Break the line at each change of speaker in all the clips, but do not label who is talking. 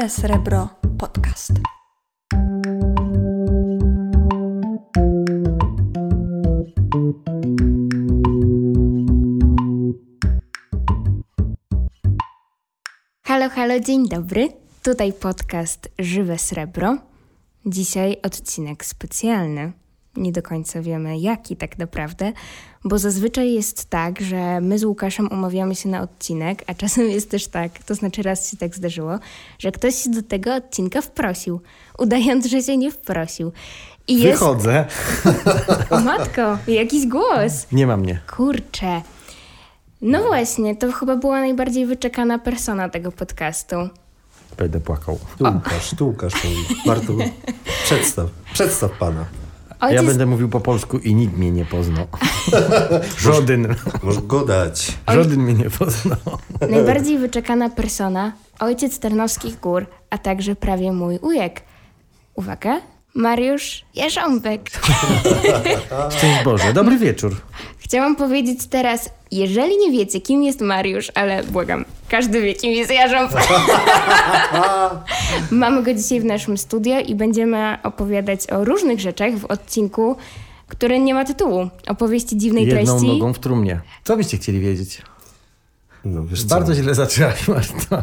Żywe Srebro Podcast.
Halo, halo, dzień dobry. Tutaj podcast Żywe Srebro. Dzisiaj odcinek specjalny. Nie do końca wiemy, jaki tak naprawdę, bo zazwyczaj jest tak, że my z Łukaszem umawiamy się na odcinek, a czasem jest też tak, to znaczy raz się tak zdarzyło, że ktoś się do tego odcinka wprosił, udając, że się nie wprosił. I jest...
Wychodzę.
Matko, jakiś głos.
Nie ma mnie.
Kurczę. No właśnie, to chyba była najbardziej wyczekana persona tego podcastu.
Będę płakał.
Tu Łukasz, tu Łukasz. Bartu, przedstaw, przedstaw pana.
Ojciec,
Ja będę mówił po polsku i nikt mnie nie poznał. Żaden.
Możesz go dać.
Żaden mnie nie poznał.
najbardziej wyczekana persona, ojciec Tarnowskich Gór, a także prawie mój ujek. Uwaga, Mariusz Jarząbek.
Szczęść Boże. Dobry wieczór.
Chciałam powiedzieć teraz, jeżeli nie wiecie, kim jest Mariusz, ale błagam, każdy wie, kim jest Jarząbek. Mamy go dzisiaj w naszym studio i będziemy opowiadać o różnych rzeczach w odcinku, który nie ma tytułu. Opowieści dziwnej
Jedną
treści.
nogą w trumnie. Co byście chcieli wiedzieć?
No wiesz co?
Bardzo źle zaczęłaś, Marta.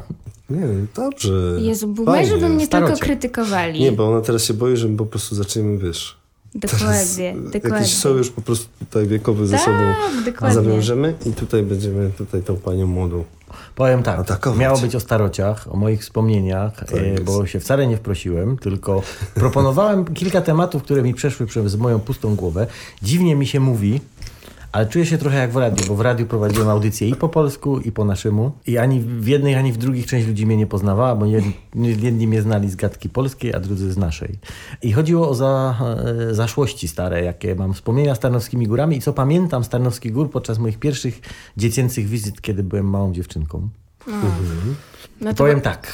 Nie, dobrze.
Jezu, bo
Fajnie.
żeby mnie tylko
starocie.
krytykowali.
Nie, bo ona teraz się boi, że my po prostu zaczniemy, wiesz...
Dokładnie, dokładnie.
Jakiś sojusz po prostu tutaj wiekowy ze
Tak,
sobą
dokładnie.
zawiążemy i tutaj będziemy tutaj tą panią młodą.
Powiem tak,
Atakować.
miało być o starociach, o moich wspomnieniach, e,
jest.
bo się wcale nie wprosiłem, tylko proponowałem kilka tematów, które mi przeszły przez moją pustą głowę. Dziwnie mi się mówi, ale czuję się trochę jak w radiu, bo w radiu prowadziłem audycję i po polsku, i po naszemu. I ani w jednej, ani w drugich część ludzi mnie nie poznawała, bo jedni, jedni mnie znali z gadki polskiej, a drudzy z naszej. I chodziło o za, e, zaszłości stare, jakie mam wspomnienia z Tarnowskimi Górami i co pamiętam z Tarnowskich Gór podczas moich pierwszych dziecięcych wizyt, kiedy byłem małą dziewczynką.
No to
Powiem tak.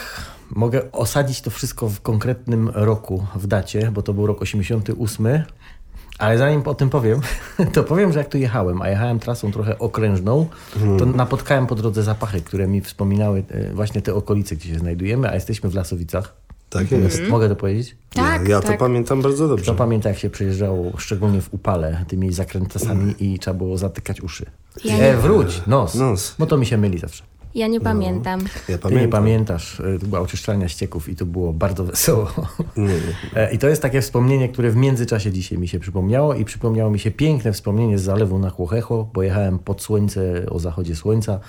Mogę osadzić to wszystko w konkretnym roku, w dacie, bo to był rok 88. Ale zanim o tym powiem, to powiem, że jak tu jechałem, a jechałem trasą trochę okrężną, to napotkałem po drodze zapachy, które mi wspominały e, właśnie te okolice, gdzie się znajdujemy, a jesteśmy w Lasowicach.
Tak jest.
Mogę to powiedzieć?
tak,
ja ja
tak.
to pamiętam bardzo dobrze.
Kto pamięta, jak się przejeżdżało, szczególnie w upale, tymi zakrętasami i trzeba było zatykać uszy.
Ja
e,
nie-
wróć, nos.
Nos.
Bo to mi się myli zawsze.
Ja nie pamiętam.
Ja
Ty nie pamiętasz, e, to była oczyszczalnia ścieków i to było bardzo wesoło.
Nie, nie.
E, I to jest takie wspomnienie, które w międzyczasie dzisiaj mi się przypomniało i przypomniało mi się piękne wspomnienie z zalewu na Chłochecho, bo jechałem pod słońce o zachodzie słońca.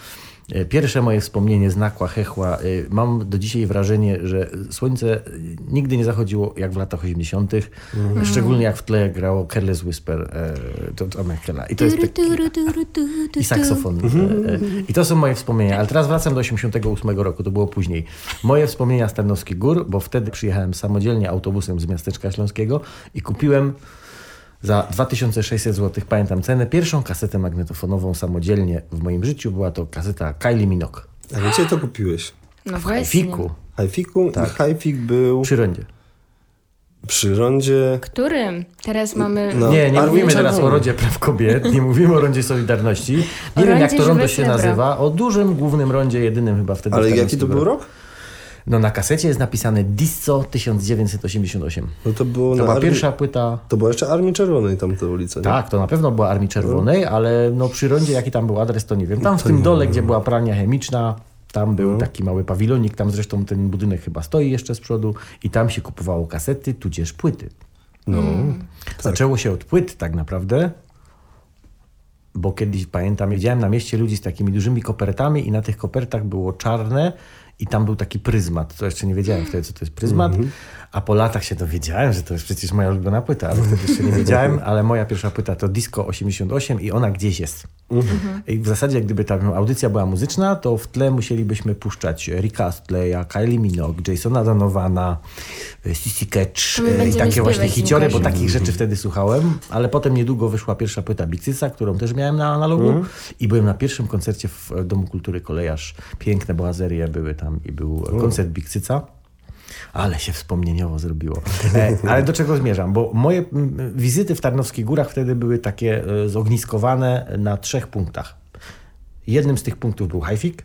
E, Pierwsze moje wspomnienie z Nakła Hechła. e, Mam do dzisiaj wrażenie, że słońce e, nigdy nie zachodziło jak w latach 80., szczególnie jak w tle grało Careless Whisper e, to, to Michaela. I to jest taki, i saksofon. E, e, I to są moje wspomnienia. Ale teraz wracam do 88 roku, to było później. Moje wspomnienia z Tarnowskich Gór, bo wtedy przyjechałem samodzielnie autobusem z miasteczka śląskiego i kupiłem za 2600 zł, pamiętam cenę, pierwszą kasetę magnetofonową samodzielnie w moim życiu. Była to kaseta Kylie Minogue.
A gdzie to kupiłeś?
No
W
właśnie.
Fiku,
Hi-Fiku
Tak.
i Hi-Fik był
przy rondzie.
przy rondzie...
Którym? Teraz mamy...
No.
Nie, nie mówimy teraz o. Rondzie Praw Kobiet, nie mówimy o Rondzie Solidarności. Nie
O
wiem, jak to rondo się nazywa. O dużym, głównym rondzie, jedynym chyba wtedy.
Ale jaki to był rok?
No na kasecie jest napisane Disso 1988.
No to było
To
na
była
Armii...
pierwsza płyta.
To była jeszcze Armii Czerwonej tam ta ulica, nie?
Tak, to na pewno była Armii Czerwonej, ale no przy rondzie jaki tam był adres, to nie wiem. Tam w tym dole, gdzie była pralnia chemiczna, tam był taki mały pawilonik, tam zresztą ten budynek chyba stoi jeszcze z przodu i tam się kupowało kasety, tudzież płyty.
No.
Zaczęło się od płyt tak naprawdę, bo kiedyś pamiętam, widziałem na mieście ludzi z takimi dużymi kopertami i na tych kopertach było czarne i tam był taki pryzmat. To jeszcze nie wiedziałem wtedy, co to jest pryzmat, a po latach się dowiedziałem, że to jest przecież moja ulubiona płyta, ale wtedy jeszcze nie wiedziałem, ale moja pierwsza płyta to Disco 88 i ona gdzieś jest. I w zasadzie, gdyby ta audycja była muzyczna, to w tle musielibyśmy puszczać Ricka Astleya, Kylie Minogue, Jasona Donovana, Sissy Catch
To my
e, i takie właśnie hiciory, bo takich rzeczy wtedy słuchałem, ale potem niedługo wyszła pierwsza płyta Bikcyca, którą też miałem na analogu i byłem na pierwszym koncercie w Domu Kultury Kolejarz. Piękne bohazerie były tam i był koncert Bikcyca. Ale się wspomnieniowo zrobiło. E, ale do czego zmierzam? Bo moje wizyty w Tarnowskich Górach wtedy były takie e, zogniskowane na trzech punktach. Jednym z tych punktów był Hajfik,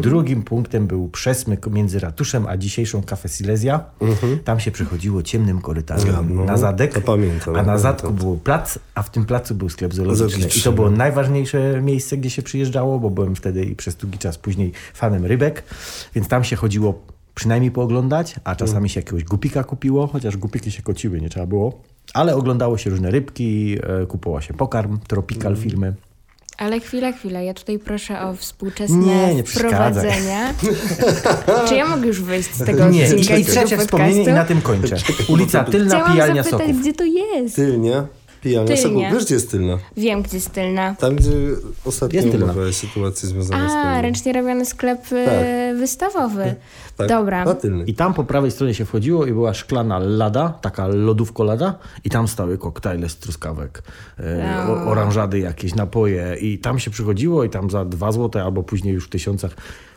Drugim punktem był przesmyk między ratuszem a dzisiejszą kafę Silesia. Tam się przechodziło ciemnym korytarzem
no,
na zadek,
pamiętam,
a na
pamiętam.
zadku był plac, a w tym placu był sklep zoologiczny. I
Zoologiczny,
to było
no.
najważniejsze miejsce, gdzie się przyjeżdżało, bo byłem wtedy i przez długi czas później fanem rybek, więc tam się chodziło przynajmniej pooglądać, a czasami się jakiegoś gupika kupiło, chociaż gupiki się kociły, nie trzeba było. Ale oglądało się różne rybki, e, kupowało się pokarm, tropical firmy.
Ale chwila, chwila, ja tutaj proszę o współczesne
Nie, nie
wprowadzenia. Czy ja mogę już wyjść z tego
Nie,
odcinka
i
i
trzecie wspomnienie i na tym kończę. Ulica Tylna,
Chciałam
pijalnia
zapytać,
soków.
gdzie to jest?
Tylnia, pijania
Tylnia.
soków. Wiesz, gdzie jest tylna?
Wiem, gdzie jest tylna.
Tam, gdzie ostatnio omawiałeś sytuację związaną z
A,
tylną.
ręcznie robiony sklep e,
Tak.
wystawowy.
Tak,
Dobra.
Na.
I tam po prawej stronie się wchodziło i była szklana lada, taka lodówko lada i tam stały koktajle z truskawek, e, o, oranżady jakieś, napoje i tam się przychodziło i tam za dwa złote albo później już w tysiącach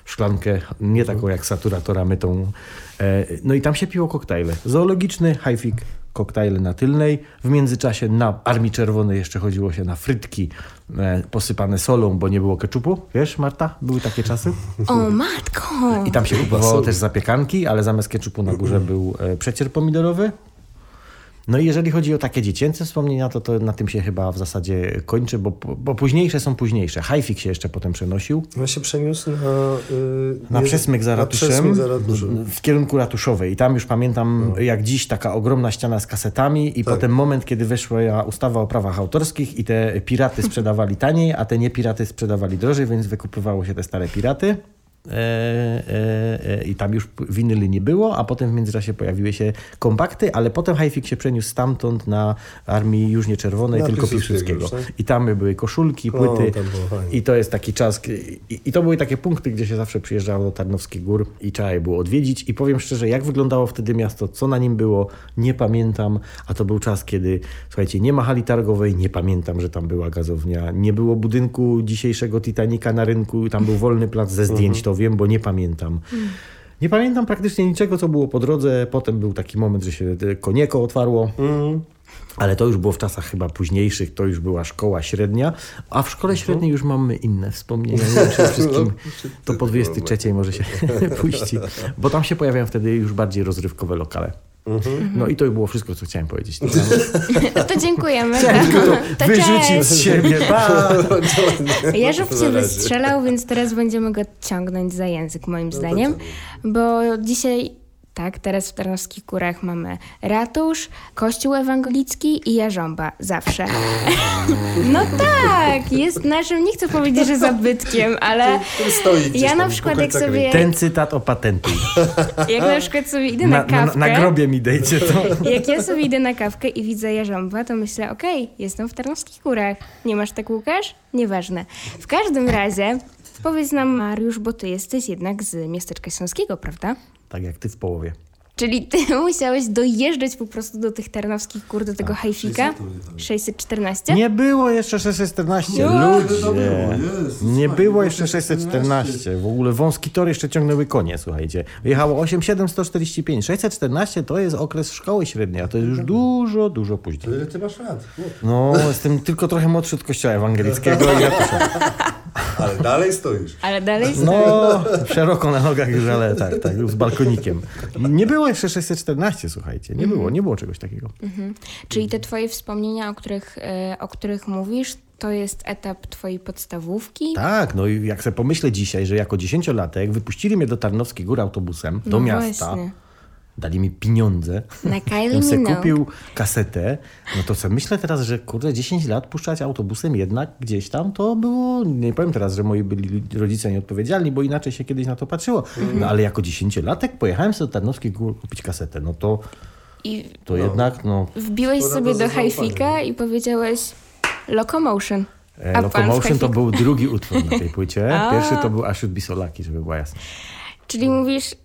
szklankę, nie taką jak saturatora mytą. E, no i tam się piło koktajle. Zoologiczny, hajfik, koktajle na tylnej. W międzyczasie na Armii Czerwonej jeszcze chodziło się na frytki e, posypane solą, bo nie było keczupu. Wiesz, Marta? Były takie czasy?
O, matko!
I tam się kupowało też zapiekanki, ale zamiast keczupu na górze był e, przecier pomidorowy. No i jeżeli chodzi o takie dziecięce wspomnienia, to, to na tym się chyba w zasadzie kończy, bo, bo późniejsze są późniejsze. Hajfik się jeszcze potem przenosił
Ja się przeniósł na... Yy,
na
nie-
przesmyk za ratuszem,
za ratuszem. No.
w kierunku ratuszowej. I tam już pamiętam jak dziś taka ogromna ściana z kasetami i
Tak.
potem moment, kiedy weszła ustawa o prawach autorskich i te piraty sprzedawali taniej, a te nie piraty sprzedawali drożej, więc wykupywało się te stare piraty. E, e, e, I tam już winyli nie było, a potem w międzyczasie pojawiły się kompakty, ale potem Hajfik się przeniósł stamtąd na Armii już nie Czerwonej,
Na
tylko
Piłsudskiego?
I tam były koszulki, płyty.
fajnie.
I to jest taki czas, i, i to były takie punkty, gdzie się zawsze przyjeżdżało do Tarnowskich Gór i trzeba je było odwiedzić. I powiem szczerze, jak wyglądało wtedy miasto, co na nim było, nie pamiętam. A to był czas, kiedy, słuchajcie, nie ma hali targowej, nie pamiętam, że tam była gazownia, nie było budynku dzisiejszego Titanica na rynku, tam był wolny plac ze zdjęć, to wiem, bo nie pamiętam. Nie pamiętam praktycznie niczego, co było po drodze. Potem był taki moment, że się konieko otwarło. Ale to już było w czasach chyba późniejszych, to już była szkoła średnia, a w szkole średniej już mamy inne wspomnienia. Nie czy wszystkim to po 23 może się puści, bo tam się pojawiają wtedy już bardziej rozrywkowe lokale. No i to było wszystko, co chciałem powiedzieć.
No to dziękujemy.
Chciałem tylko to
To
wyrzucić z siebie. Pa!
Jeżów cię wystrzelał, więc teraz będziemy go ciągnąć za język, moim zdaniem. Bo dzisiaj, tak, teraz w Tarnowskich Górach mamy ratusz, kościół ewangelicki i jarząba. Zawsze. No tak, jest naszym, nie chcę powiedzieć, że zabytkiem, ale ja na przykład jak sobie,
Ten cytat opatentuj.
jak na przykład sobie idę na
Na, na,
kawkę...
na grobie mi dejcie to.
Jak ja sobie idę na kawkę i widzę jarząba, to myślę, okej, jestem w Tarnowskich Górach. Nie masz tak, Łukasz? Nieważne. W każdym razie, powiedz nam, Mariusz, bo ty jesteś jednak z miasteczka śląskiego, prawda?
Tak jak ty w połowie.
Czyli ty musiałeś dojeżdżać po prostu do tych Tarnowskich Gór, do tego hajfika? 614?
Nie było jeszcze 614,
No.
ludzie. Nie było jeszcze 614. W ogóle wąski tor jeszcze ciągnęły konie, słuchajcie. Jechało 87145. 614 to jest okres szkoły średniej, a to jest już dużo, dużo później.
Ile ty masz lat?
No, jestem tylko trochę młodszy od kościoła ewangelickiego i.
Ale dalej stoisz.
Ale dalej
No, szeroko na nogach już, ale tak, tak, z balkonikiem. Nie było jeszcze 614, słuchajcie. Nie było, nie było czegoś takiego.
Czyli te twoje wspomnienia, o których, e, o których mówisz, to jest etap twojej podstawówki?
Tak, no i jak sobie pomyślę dzisiaj, że jako dziesięciolatek wypuścili mnie do Tarnowskiej Góry autobusem, do
No
miasta,
właśnie.
Dali mi pieniądze,
Na Kylie Minogue.
kupił kasetę, no to sobie myślę teraz, że kurde, 10 lat puszczać autobusem jednak gdzieś tam, to było, nie powiem teraz, że moi byli rodzice nieodpowiedzialni, bo inaczej się kiedyś na to patrzyło,
Mhm.
no ale jako dziesięciolatek pojechałem sobie do Tarnowskich Gór kupić kasetę, no to,
I
to jednak, no...
wbiłeś sobie
do
hajfika i powiedziałeś Locomotion.
E,
A
Locomotion to był drugi utwór na tej płycie. Pierwszy to był I Should Be So Lucky, żeby była jasna.
Czyli mówisz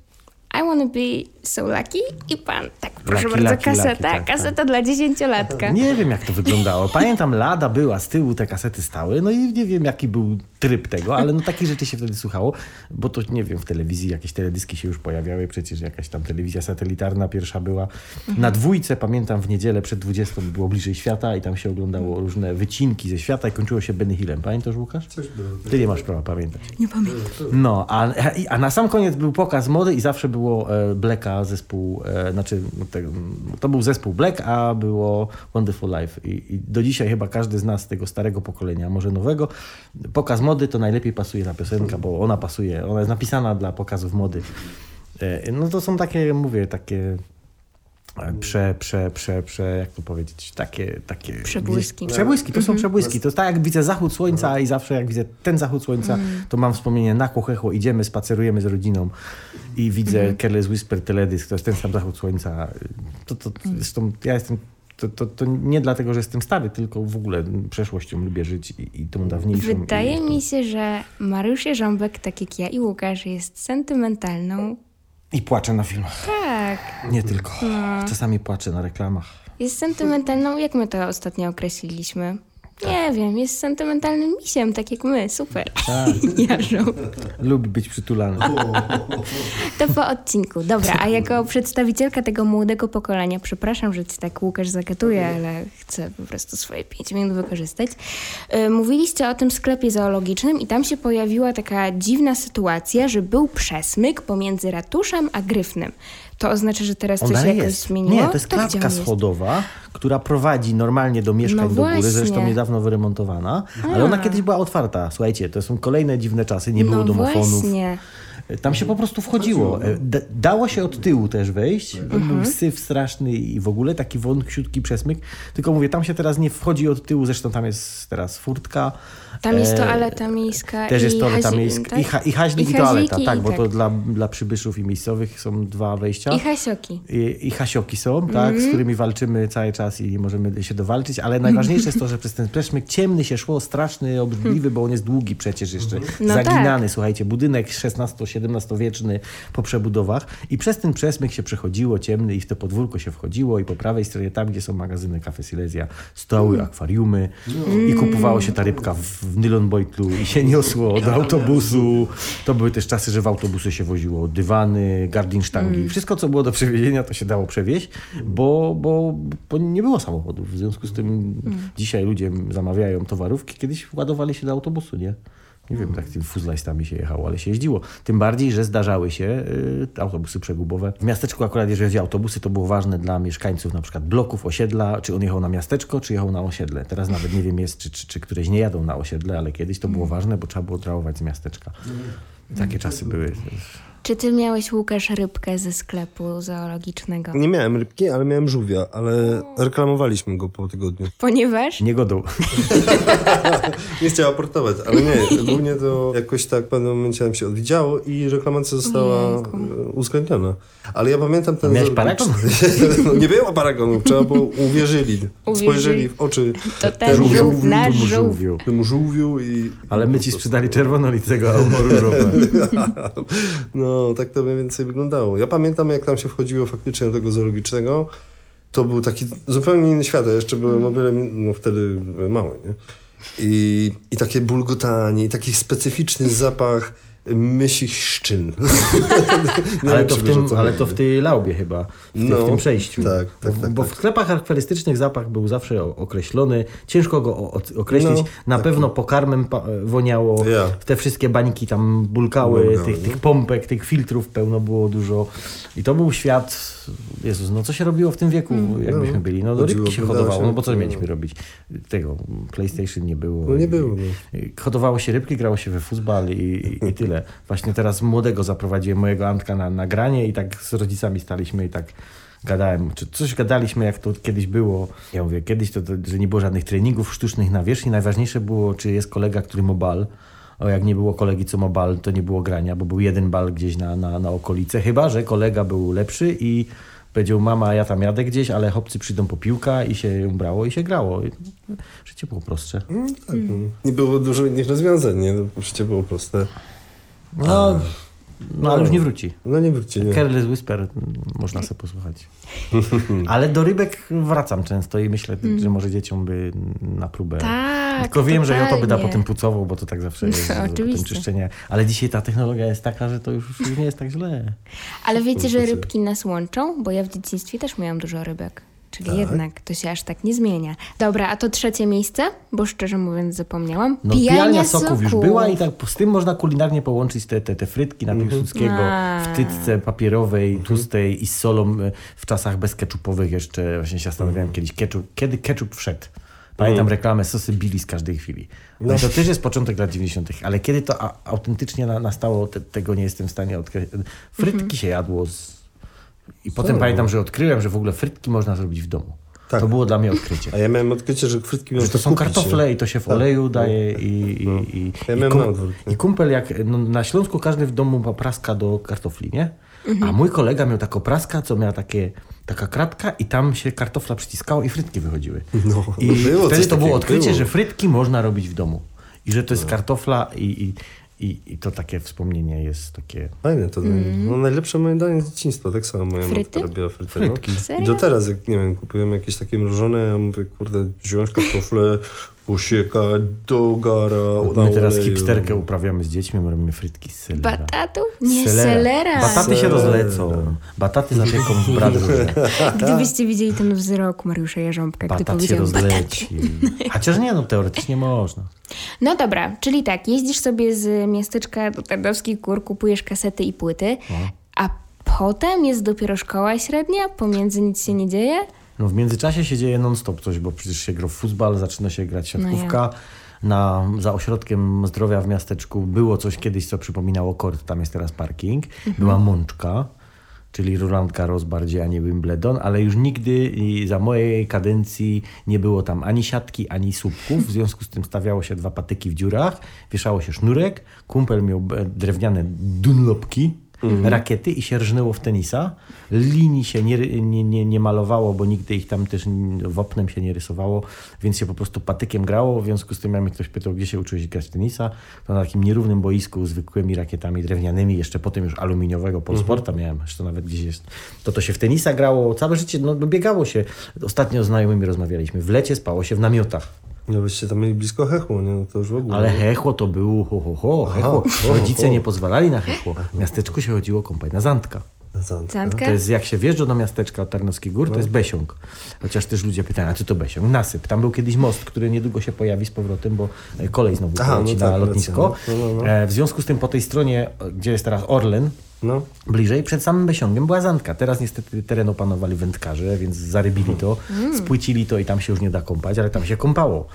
I wanna be so lucky i pan, tak proszę
Lucky,
bardzo,
lucky,
kaseta,
lucky, tak,
kaseta dla dziesięciolatka.
Nie wiem, jak to wyglądało. Pamiętam, lada była, z tyłu te kasety stały, no i nie wiem, jaki był tryb tego, ale no takich rzeczy się wtedy słuchało, bo to nie wiem, w telewizji jakieś teledyski się już pojawiały, przecież jakaś tam telewizja satelitarna pierwsza była. Na dwójce pamiętam w niedzielę przed 20 było bliżej świata i tam się oglądało różne wycinki ze świata i kończyło się Benny Hillem. Pamiętasz Łukasz?
Coś było.
Ty nie masz prawa pamiętać.
Nie pamiętam.
No, a, a na sam koniec był pokaz mody i zawsze było e, Blacka zespół, e, znaczy no, to był zespół Black, a było Wonderful Life. I, I do dzisiaj chyba każdy z nas tego starego pokolenia, może nowego, pokaz mody to najlepiej pasuje na piosenkę, bo ona pasuje, ona jest napisana dla pokazów mody. E, no to są takie, mówię, takie e, prze, prze, prze, prze, jak to powiedzieć, takie, takie...
Przebłyski.
Przebłyski, to są przebłyski. To jest tak jak widzę zachód słońca i zawsze jak widzę ten zachód słońca, to mam wspomnienie na Kochecho, idziemy, spacerujemy z rodziną i widzę Careless Whisper teledysk, to jest ten sam zachód słońca. To, to, zresztą ja jestem to, to, to nie dlatego, że jestem stary, tylko w ogóle przeszłością lubię żyć i, i tą dawniejszą.
Wydaje
i,
mi się, że Mariusz Jarząbek, tak jak ja i Łukasz, jest sentymentalną.
I płaczę na filmach.
Tak,
Nie tylko. Czasami płaczę na reklamach.
jest sentymentalną. Jak my to ostatnio określiliśmy? Nie wiem, jest sentymentalnym misiem, tak jak my. Super.
Tak. Lubi być przytulany.
To po odcinku. Dobra, a jako przedstawicielka tego młodego pokolenia, przepraszam, że ci tak Łukasz zagatuje, ale chcę po prostu swoje pięć minut wykorzystać. Yy, mówiliście o tym sklepie zoologicznym i tam się pojawiła taka dziwna sytuacja, że był przesmyk pomiędzy ratuszem a gryfnem. To oznacza, że teraz coś
Ona
jakoś
jest.
zmieniło?
Nie, to jest klatka
jest?
schodowa, która prowadzi normalnie do mieszkań
No
do góry, zresztą niedawno wyremontowana, ale ona kiedyś była otwarta. Słuchajcie, to są kolejne dziwne czasy, nie było
no
domofonów.
Właśnie.
Tam się po prostu wchodziło. Da, dało się od tyłu też wejść.
Mhm.
Był syf straszny i w ogóle taki wąciutki przesmyk. Tylko mówię, tam się teraz nie wchodzi od tyłu, zresztą tam jest teraz furtka.
Tam jest
E,
toaleta miejska
Też
i
jest toaleta miejska.
tak?
I, ha, I haźnik i,
I
toaleta,
haziki,
tak, bo
i
to
tak.
dla, dla przybyszów i miejscowych są dwa wejścia.
I hasioki.
I, I hasioki są, tak,
Mhm.
z którymi walczymy cały czas i możemy się dowalczyć, ale najważniejsze jest to, że przez ten przesmyk ciemny się szło, straszny, obrzydliwy, bo on jest długi przecież jeszcze,
No
zaginany, słuchajcie, budynek XVI-XVII wieczny po przebudowach i przez ten przesmyk się przechodziło ciemny i w to podwórko się wchodziło i po prawej stronie tam, gdzie są magazyny Cafe Silesia, stoły,
Mm.
akwariumy i kupowało się ta rybka w, w nylon bojtlu i się niosło do autobusu. To były też czasy, że w autobusy się woziło dywany, gardinsztangi. Wszystko, co było do przewiezienia, to się dało przewieźć, bo, bo, bo nie było samochodów. W związku z tym dzisiaj ludzie zamawiają towarówki. Kiedyś ładowali się do autobusu, nie? Nie wiem, tak tym fuzlajstami się jechało, ale się jeździło. Tym bardziej, że zdarzały się y, autobusy przegubowe. W miasteczku akurat, jeżeli chodzi o autobusy, to było ważne dla mieszkańców na przykład bloków, osiedla, czy on jechał na miasteczko, czy jechał na osiedle. Teraz nawet nie wiem jest, czy, czy, czy któreś nie jadą na osiedle, ale kiedyś to było ważne, bo trzeba było drałować z miasteczka. Takie czasy były.
Czy ty miałeś, Łukasz, rybkę ze sklepu zoologicznego?
Nie miałem rybki, ale miałem żółwia, ale reklamowaliśmy go po tygodniu.
Ponieważ
Nie godą.
Nie chciał aportować, ale nie, głównie to jakoś tak w pewnym momencie nam się odwiedziało i reklamacja została
Ojejku.
e, uwzględniona. Ale ja pamiętam ten...
Miałeś paragon?
no, nie było paragonu, trzeba było uwierzyli.
Uwierzyli.
Spojrzeli w oczy
to ten
Żółwiu,
żółw, nasz
Żółwiu,
żółw.
żółwiu.
temu żółwiu i...
Ale my ci sprzedali czerwonolitego albo różowe.
No, tak to mniej więcej wyglądało. Ja pamiętam, jak tam się wchodziło faktycznie do tego zoologicznego. To był taki zupełnie inny świat. Ja jeszcze byłem o wiele, no wtedy mały, nie? I, I takie bulgotanie, i taki specyficzny zapach mysich szczyn. Nie
Ale to, w tym, ale to w tej laubie chyba, w, tym-
No,
w tym przejściu.
tak, tak,
bo
tak,
bo
tak.
w sklepach charakterystycznych zapach był zawsze określony. Ciężko go o- określić.
No,
Na pewno pokarmem woniało.
Ja.
Te wszystkie bańki tam bulkały,
Bulgały,
tych,
no.
tych pompek, tych filtrów pełno było dużo. I to był świat, Jezus, no co się robiło w tym wieku, jak
No.
myśmy byli? No do rybki się hodowało,
się,
no bo co
no.
mieliśmy robić? Tego, PlayStation nie było.
No nie było,
i Hodowało się rybki, grało się we futbal i, i, i tyle. Właśnie teraz młodego zaprowadziłem, mojego Antka na nagranie i tak z rodzicami staliśmy i tak gadałem, czy coś gadaliśmy, jak to kiedyś było. Ja mówię, kiedyś to, to że nie było żadnych treningów sztucznych na wierzchni. Najważniejsze było, czy jest kolega, który ma bal. O, jak nie było kolegi, co ma bal, to nie było grania, bo był jeden bal gdzieś na, na, na okolice. Chyba, że kolega był lepszy i powiedział, mama, ja tam jadę gdzieś, ale chłopcy przyjdą po piłka i się brało i się grało. Życie było prostsze.
No, tak, no. Nie było dużo innych rozwiązań, nie? Życie było proste.
No, No ale już nie wróci.
No nie wróci, nie.
Careless Whisper mm, można sobie posłuchać. Ale do rybek wracam często i myślę, że może dzieciom by na próbę.
Mm. Tak,
Tylko wiem, że ja to by da potem pucował, bo to tak zawsze jest.
No, oczywiście.
czyszczenie. Ale dzisiaj ta technologia jest taka, że to już, już nie jest tak źle.
Ale wiecie, że rybki nas łączą? Bo ja w dzieciństwie też miałam dużo rybek. Czyli
Tak?
jednak to się aż tak nie zmienia. Dobra, a to trzecie miejsce? Bo szczerze mówiąc zapomniałam.
No,
Pijania
soków już była i tak z tym można kulinarnie połączyć te, te, te frytki na Piłsudskiego
A.
w tytce papierowej, tłustej i z solą e, w czasach bezkeczupowych jeszcze. Właśnie się zastanawiałem kiedyś, ketchup, kiedy ketchup wszedł. Pamiętam reklamę sosy Billy z każdej chwili. No. i to też jest początek lat 90., ale kiedy to a, autentycznie na, nastało, te, tego nie jestem w stanie odkryć. Frytki się jadło z... I potem pamiętam, że odkryłem, że w ogóle frytki można zrobić w domu.
Tak.
To było dla mnie odkrycie.
A ja miałem odkrycie, że frytki
Że
można
to są
kupić,
kartofle
nie?
i to się w
Tak.
oleju daje i, i, i,
Ja
i,
miałem
kum- i kumpel jak, no, na Śląsku każdy w domu ma praska do kartofli, nie?
Mhm.
A mój kolega miał taką praskę, co miała takie, taka kratka i tam się kartofla przyciskało i frytki wychodziły.
No,
I
było
wtedy to było odkrycie,
było.
że frytki można robić w domu. I że to
No.
jest kartofla i, i, i, i to takie wspomnienie jest takie...
Fajne to. No, najlepsze moje danie z dzieciństwa. Tak samo moja.
Fryty?
matka robiła fryty.
Frytki.
No. I do teraz, jak nie wiem, kupują jakieś takie mrożone, ja mówię, kurde, wziąć kartofle, posiekać do gara,
My teraz
oleju.
hipsterkę uprawiamy z dziećmi, my robimy frytki z selera.
Batatu? Nie, selera.
Bataty się
Selera.
rozlecą. Bataty zapieką w bradurze.
Gdybyście widzieli ten wzrok Mariusza Jarząbka, gdy
Batat się
powiedział bataty.
rozleci. Chociaż nie, no teoretycznie można.
No dobra, czyli tak, jeździsz sobie z miasteczka do Tarnowskich Gór, kupujesz kasety i płyty,
No.
a potem jest dopiero szkoła średnia, pomiędzy nic się nie dzieje?
No w międzyczasie się dzieje non-stop coś, bo przecież się gra w futbal, zaczyna się grać
No
siatkówka. Na, za ośrodkiem zdrowia w miasteczku było coś kiedyś, co przypominało kort, tam jest teraz parking. Była Mączka, czyli Roland Garros bardziej, a nie Wimbledon, ale już nigdy za mojej kadencji nie było tam ani siatki, ani słupków. W związku z tym stawiało się dwa patyki w dziurach, wieszało się sznurek, kumpel miał e, drewniane dunlopki, rakiety i się rżnęło w tenisa. Linii się nie, nie, nie, nie malowało, bo nigdy ich tam też wopnem się nie rysowało, więc się po prostu patykiem grało. W związku z tym, jak mnie ktoś pytał, gdzie się uczyłeś grać w tenisa, to na takim nierównym boisku zwykłymi rakietami drewnianymi, jeszcze potem już aluminiowego Polsporta miałem, zresztą nawet gdzieś jest. To to się w tenisa grało, całe życie, no biegało się. Ostatnio z znajomymi rozmawialiśmy. W lecie spało się w namiotach.
No byście tam mieli blisko hechło, nie? No to już w ogóle.
Ale hechło to było ho, ho, ho, hechło.
ho,
Rodzice
ho.
nie pozwalali na hechło. W miasteczku się chodziło kąpać na zantka.
Na.
Zantka?
To jest jak się wjeżdża do miasteczka od Tarnowskich Gór, to jest Besiąg. Chociaż też ludzie pytają, a co to Besiąg? Nasyp. Tam był kiedyś most, który niedługo się pojawi z powrotem, bo e, kolej znowu
Aha,
poleci
no
na
tak,
lotnisko.
racja, no. No, no, no.
E, W związku z tym po tej stronie, e, gdzie jest teraz Orlen,
No.
bliżej, przed samym Besiągiem była Zantka. Teraz niestety teren opanowali wędkarze, więc zarybili to, spłycili to i tam się już nie da kąpać, ale tam się kąpało.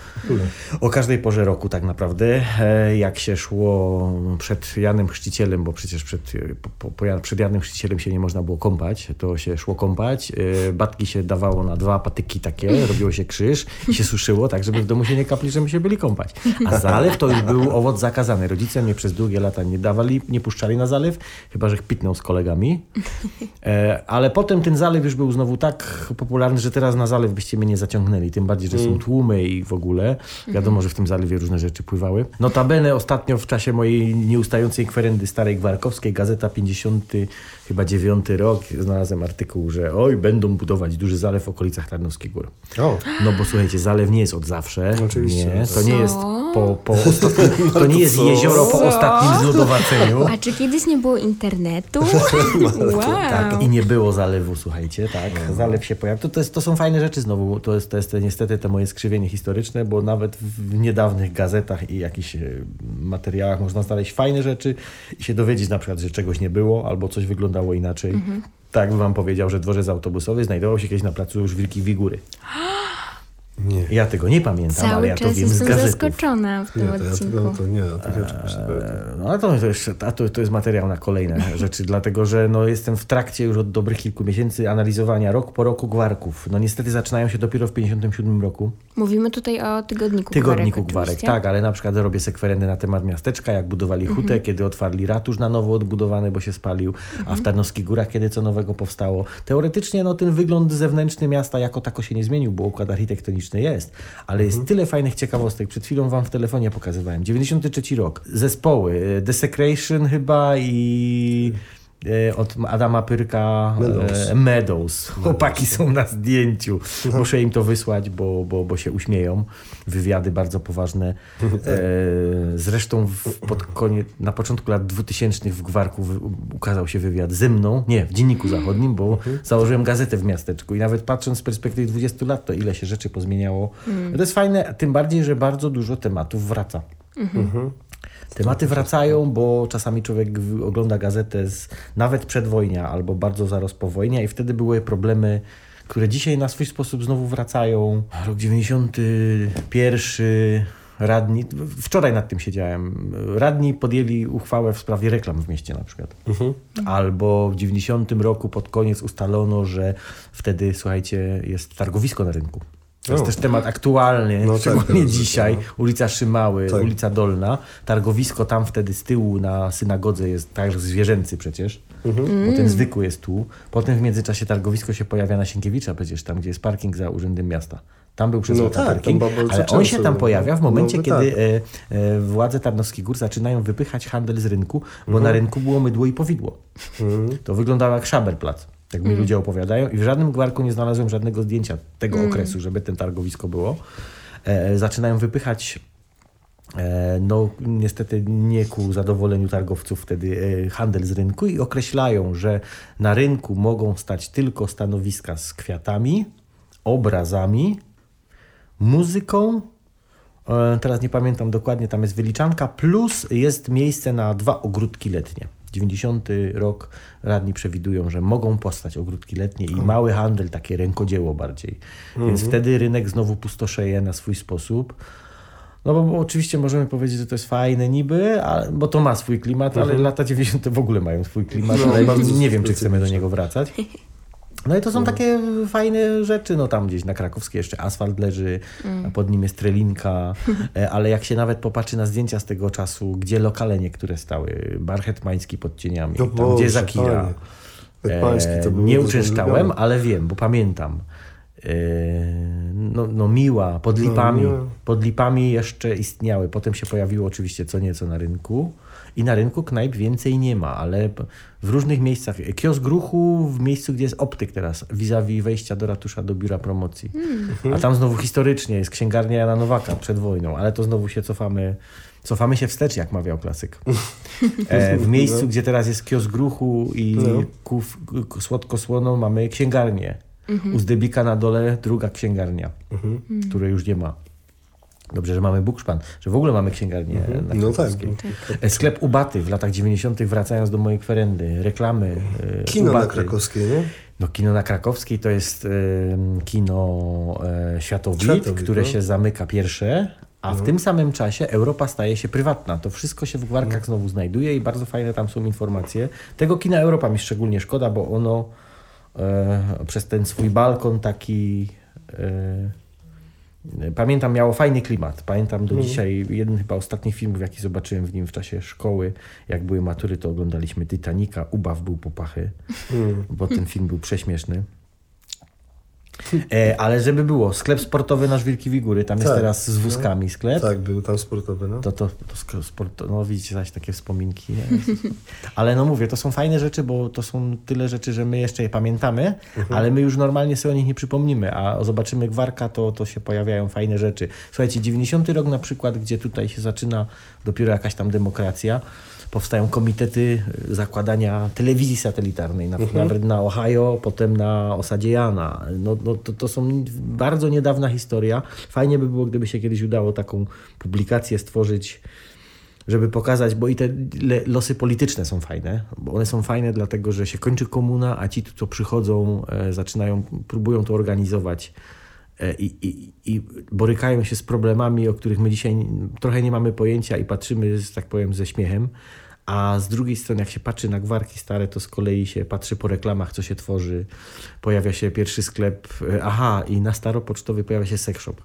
O każdej porze roku tak naprawdę, e, jak się szło przed Janem Chrzcicielem, bo przecież przed, po, po, po przed Janem Chrzcicielem się nie można było kąpać, to się szło kąpać, e, batki się dawało na dwa patyki takie, robiło się krzyż i się suszyło tak, żeby w domu się nie kapli, żeby się byli kąpać. A zalew to już był owoc zakazany. Rodzice mnie przez długie lata nie dawali, nie puszczali na zalew, chyba że pitnął z kolegami. E, ale potem ten zalew już był znowu tak popularny, że teraz na zalew byście mnie nie zaciągnęli. Tym bardziej, że są tłumy i w ogóle. Wiadomo, że w tym zalewie różne rzeczy pływały. Notabene ostatnio w czasie mojej nieustającej kwerendy starej Gwarkowskiej, Gazeta 50, chyba 9 rok, znalazłem artykuł, że oj, będą budować duży zalew w okolicach Tarnowskich Gór.
O,
No bo słuchajcie, zalew nie jest od zawsze.
Oczywiście.
Nie, to nie jest po, po ostatnim, to nie jest jezioro po ostatnim zlodowaceniu.
A czy kiedyś nie było internetu? wow.
Tak, i nie było zalewu, słuchajcie, tak. Zalew się pojawił. To, to, jest, to są fajne rzeczy znowu. To jest, to jest niestety te moje skrzywienie historyczne, bo nawet w niedawnych gazetach i jakichś e, materiałach można znaleźć fajne rzeczy i się dowiedzieć na przykład, że czegoś nie było albo coś wyglądało inaczej. Tak bym wam powiedział, że dworzec autobusowy znajdował się kiedyś na placu Żwirki Wigury.
nie.
Ja tego nie pamiętam, ale
Cały
ja to
czas
wiem z
jestem
gazetów.
zaskoczona w
Nie,
tym
to ja
odcinku.
tego, to nie, ja czegoś nie pamiętam.
No ale to, to, jest, a to, to jest materiał na kolejne rzeczy, dlatego że no, jestem w trakcie już od dobrych kilku miesięcy analizowania rok po roku gwarków. No niestety zaczynają się dopiero w 57 roku.
Mówimy tutaj o tygodniku
Tygodniku
Gwarek,
tak, ale na przykład robię sekwerendy na temat miasteczka, jak budowali
Mhm.
hutę, kiedy otwarli ratusz na nowo odbudowany, bo się spalił, a
Mhm.
w Tarnowskich Górach, kiedy co nowego powstało. Teoretycznie no, ten wygląd zewnętrzny miasta jako tako się nie zmienił, bo układ architektoniczny jest, ale jest tyle fajnych ciekawostek. Przed chwilą wam w telefonie pokazywałem. 93 rok. Zespoły. Desecration chyba i od Adama Pyrka
Meadows.
e, Meadows. Chłopaki są na zdjęciu. Muszę im to wysłać, bo, bo, bo się uśmieją. Wywiady bardzo poważne. E, zresztą w, pod koniec, na początku lat 2000 w Gwarku ukazał się wywiad ze mną, nie, w Dzienniku Zachodnim, bo założyłem gazetę w miasteczku i nawet patrząc z perspektywy 20 lat, to ile się rzeczy pozmieniało. To jest fajne, tym bardziej, że bardzo dużo tematów wraca. Tematy wracają, bo czasami człowiek ogląda gazetę z, nawet przedwojnia albo bardzo zaraz po wojnie i wtedy były problemy, które dzisiaj na swój sposób znowu wracają. Rok 91, radni, wczoraj nad tym siedziałem, radni podjęli uchwałę w sprawie reklam w mieście na przykład. Albo w 90 roku pod koniec ustalono, że wtedy, słuchajcie, jest targowisko na rynku. To jest
O.
też temat aktualny,
No tak,
szczególnie
tak,
dzisiaj.
tak.
Ulica Szymały,
Tak.
ulica Dolna. Targowisko tam wtedy z tyłu na synagodze jest także zwierzęcy przecież,
Mhm.
bo ten zwykły jest tu. Potem w międzyczasie targowisko się pojawia na Sienkiewicza przecież, tam gdzie jest parking za Urzędem Miasta. Tam był przez
No tak,
parking, ale on się tam pojawia w momencie,
No,
kiedy
tak.
e, e, władze Tarnowskich Gór zaczynają wypychać handel z rynku, bo
Mhm.
na rynku było mydło i powidło. To wyglądało jak szaberplac. Tak mi ludzie opowiadają i w żadnym gwarku nie znalazłem żadnego zdjęcia tego okresu, żeby ten targowisko było. E, zaczynają wypychać e, no niestety nie ku zadowoleniu targowców wtedy e, handel z rynku i określają, że na rynku mogą stać tylko stanowiska z kwiatami, obrazami, muzyką, e, teraz nie pamiętam dokładnie, tam jest wyliczanka, plus jest miejsce na dwa ogródki letnie. 90 rok radni przewidują, że mogą powstać ogródki letnie i mały handel, takie rękodzieło bardziej. Więc wtedy rynek znowu pustoszeje na swój sposób. No bo, bo oczywiście możemy powiedzieć, że to jest fajne niby, a, bo to ma swój klimat, ale lata 90. w ogóle mają swój klimat,
No,
ale nie wiem, czy chcemy do niego wracać. No i to są takie fajne rzeczy, no tam gdzieś na Krakowskiej jeszcze asfalt leży, a pod nim jest trelinka, e, ale jak się nawet popatrzy na zdjęcia z tego czasu, gdzie lokale niektóre stały, Bar Hetmański pod cieniami,
No
tam
Boże,
gdzie jest Akira.
panie. Hetmański to
E, nie uczęszczałem, ale wiem, bo pamiętam. E, No, no miła, pod lipami.
miła.
Pod lipami jeszcze istniały. Potem się pojawiło oczywiście co nieco na rynku. I na rynku knajp więcej nie ma, ale w różnych miejscach. Kiosk ruchu w miejscu, gdzie jest optyk teraz, vis-a-vis wejścia do ratusza, do biura promocji. A tam znowu historycznie jest księgarnia Jana Nowaka przed wojną, ale to znowu się cofamy, cofamy się wstecz, jak mawiał klasyk. E, w miejscu, gdzie teraz jest kiosk ruchu i
No.
kuf, słodko-słono mamy księgarnię. U Zdebika na dole druga księgarnia, której już nie ma. Dobrze, że mamy Bukszpan, że w ogóle mamy księgarnię na
No tak.
Krakowskiej. E, Sklep Ubaty w latach 90. wracając do mojej kwerendy, reklamy. e,
Kino na
Ubaty.
krakowskiej, nie?
No kino na Krakowskiej to jest e, kino e, Światowid,
Światowid,
które
no.
się zamyka pierwsze, a w tym samym czasie Europa staje się prywatna. To wszystko się w Gwarkach znowu znajduje i bardzo fajne tam są informacje. Tego kina Europa mi szczególnie szkoda, bo ono e, przez ten swój balkon taki... E, Pamiętam, miało fajny klimat. Pamiętam do dzisiaj jeden chyba ostatnich filmów, jaki zobaczyłem w nim w czasie szkoły. Jak były matury, to oglądaliśmy Titanica. Ubaw był po pachy, bo ten film był prześmieszny. E, ale żeby było, sklep sportowy nasz Wielki Wigury, tam jest
Tak.
teraz z wózkami sklep.
Tak, był tam sportowy, no.
To, to, to sport, no widzicie zaś takie wspominki. Ale no mówię, to są fajne rzeczy, bo to są tyle rzeczy, że my jeszcze je pamiętamy, ale my już normalnie sobie o nich nie przypomnimy, a zobaczymy Gwarka, to, to się pojawiają fajne rzeczy. Słuchajcie, 90 rok na przykład, gdzie tutaj się zaczyna dopiero jakaś tam demokracja, powstają komitety y, zakładania telewizji satelitarnej, na, nawet na Ohio, potem na osadzie Jana. No, no, to, to są bardzo niedawna historia. Fajnie by było, gdyby się kiedyś udało taką publikację stworzyć, żeby pokazać, bo i te losy polityczne są fajne, bo one są fajne dlatego, że się kończy komuna, a ci, co przychodzą, e, zaczynają, próbują to organizować i, i, i borykają się z problemami, o których my dzisiaj trochę nie mamy pojęcia i patrzymy, że tak powiem, ze śmiechem. A z drugiej strony, jak się patrzy na gwarki stare, to z kolei się patrzy po reklamach, co się tworzy. Pojawia się pierwszy sklep, e, aha, i na staropocztowy pojawia się sex shop.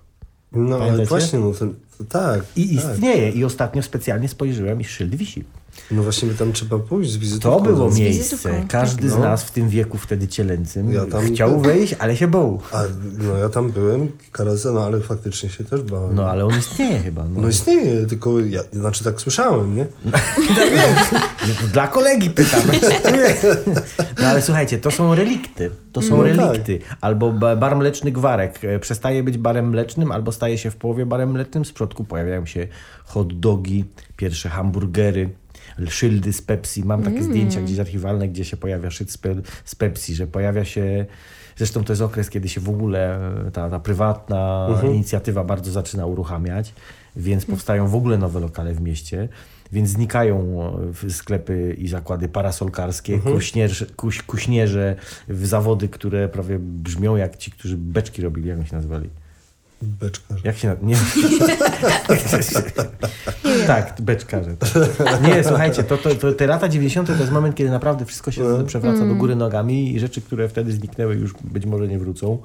No ale
Pamiętacie?
właśnie, no ten, to tak.
I
tak.
istnieje. I ostatnio specjalnie spojrzyłem i szyld wisi.
No właśnie by tam trzeba pójść z wizytą.
To było
z
miejsce. Każdy z
No.
nas w tym wieku wtedy cielęcym
Ja tam-
chciał wejść, ale się bał.
A no ja tam byłem kilka razy, no ale faktycznie się też bałem.
No ale on istnieje chyba. No.
No istnieje, tylko ja, znaczy tak słyszałem, nie?
No, Dla kolegi pytam. No ale słuchajcie, to są relikty. To są
No tak.
relikty. Albo ba- bar mleczny gwarek e, przestaje być barem mlecznym, albo staje się w połowie barem mlecznym. Z przodku pojawiają się hot dogi, pierwsze hamburgery, szyldy z Pepsi. Mam takie zdjęcia gdzieś archiwalne, gdzie się pojawia szyld z, pe- z Pepsi, że pojawia się... Zresztą to jest okres, kiedy się w ogóle e, ta, ta prywatna inicjatywa bardzo zaczyna uruchamiać, więc powstają w ogóle nowe lokale w mieście. Więc znikają e, sklepy i zakłady parasolkarskie, kuśnierze, kuś, kuśnierze w zawody, które prawie brzmią jak ci, którzy beczki robili, jak oni się nazywali.
Beczkarz.
Jak się na... Nie. tak, beczkarze. Tak. Nie, słuchajcie, to, to, to te lata 90. to jest moment, kiedy naprawdę wszystko się przewraca do góry nogami i rzeczy, które wtedy zniknęły już być może nie wrócą.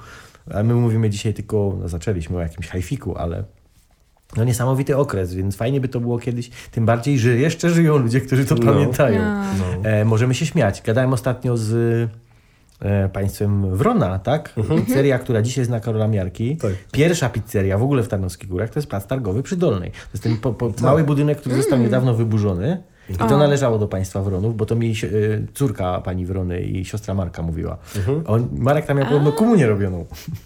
A my mówimy dzisiaj tylko, no zaczęliśmy o jakimś hajfiku, ale no niesamowity okres, więc fajnie by to było kiedyś, tym bardziej, że jeszcze żyją ludzie, którzy to
No.
pamiętają.
No.
E, możemy się śmiać. Gadałem ostatnio z państwem Wrona, tak? Pizzeria, która dzisiaj jest na Karola Miarki.
Tak.
Pierwsza pizzeria w ogóle w Tarnowskich Górach to jest plac targowy przy Dolnej. To jest ten po, po, mały budynek, który został niedawno wyburzony. I to należało do państwa Wronów, bo to mi y, córka pani Wrony i siostra Marka mówiła. On, Marek tam miał podobno komunię robioną.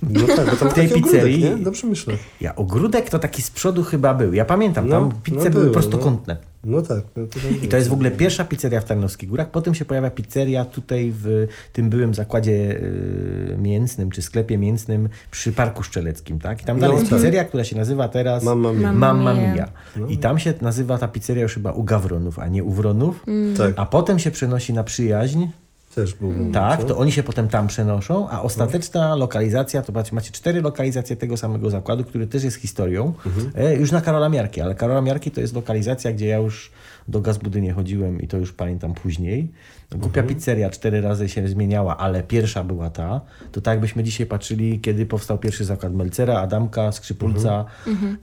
No tak, bo tam
W tej
taki ogródek,
pizzerii-
nie? Dobrze myślę.
Ja, ogródek to taki z przodu chyba był. Ja pamiętam,
No,
tam
no
pizze były
było,
prostokątne.
No tak. No to
I to jest w ogóle pierwsza pizzeria w Tarnowskich Górach. Potem się pojawia pizzeria tutaj w tym byłym zakładzie y, mięsnym, czy sklepie mięsnym przy Parku Szczeleckim, tak? I tam dalej
No
jest
tak.
pizzeria, która się nazywa teraz
Mamma Mia.
Mamma Mia.
Mia. I tam się nazywa ta pizzeria już chyba u Gawronów, a nie u Wronów.
Tak,
A potem się przenosi na przyjaźń.
Też był.
Tak,
co?
to oni się potem tam przenoszą, a ostateczna lokalizacja, to macie, macie cztery lokalizacje tego samego zakładu, który też jest historią, e, już na Karola Miarki, ale Karola Miarki to jest lokalizacja, gdzie ja już do Gazbudy nie chodziłem i to już pamiętam później. Głupia pizzeria cztery razy się zmieniała, ale pierwsza była ta. To tak jakbyśmy dzisiaj patrzyli, kiedy powstał pierwszy zakład Melcera, Adamka, Skrzypulca.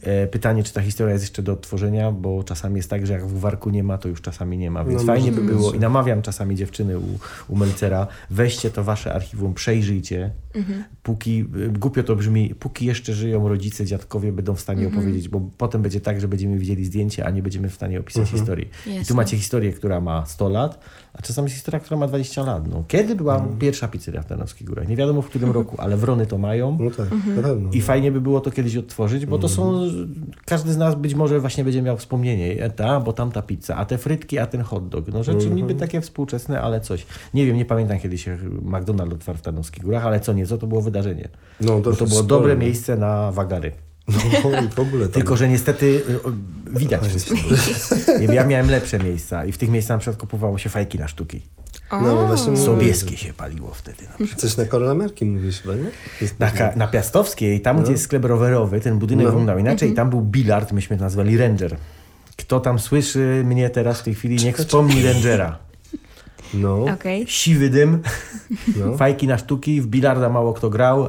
E, pytanie, czy ta historia jest jeszcze do odtworzenia, bo czasami jest tak, że jak w Warku nie ma, to już czasami nie ma, więc
No,
fajnie by było i namawiam czasami dziewczyny u, u Melcera, weźcie to wasze archiwum, przejrzyjcie, póki, y, głupio to brzmi, póki jeszcze żyją rodzice, dziadkowie będą w stanie opowiedzieć, bo potem będzie tak, że będziemy widzieli zdjęcie, a nie będziemy w stanie opisać historii. I tu macie historię, która ma 100 lat, a czasami jest historia, która ma 20 lat. No, kiedy była pierwsza pizzeria w Tarnowskich Górach? Nie wiadomo w którym roku, ale Wrony to mają.
No tak, na pewno.
I fajnie by było to kiedyś odtworzyć, bo to są. Każdy z nas być może właśnie będzie miał wspomnienie. E, Ta, bo tamta pizza, a te frytki, a ten hot dog. No rzeczy niby takie współczesne, ale coś. Nie wiem, nie pamiętam kiedy się McDonald's otwarł w Tarnowskich Górach, ale co nieco to było wydarzenie.
No,
Bo to
dosyć
było
sporo.
dobre miejsce na wagary.
No i w ogóle tam.
Tylko, że niestety y, widać wszystko. Ja miałem lepsze miejsca i w tych miejscach na przykład kupowało się fajki na sztuki.
No, właśnie mówię,
Sobieskie się paliło wtedy. Na przykład.
Coś na Karola Merki mówisz chyba, nie?
Na, na Piastowskiej, tam gdzie jest sklep rowerowy, ten budynek
No.
wyglądał inaczej i tam był bilard, myśmy to nazwali Ranger. Kto tam słyszy mnie teraz w tej chwili, niech wspomni Rangera.
No,
Okej.
Siwy dym,
no.
fajki na sztuki, w bilarda mało kto grał. O,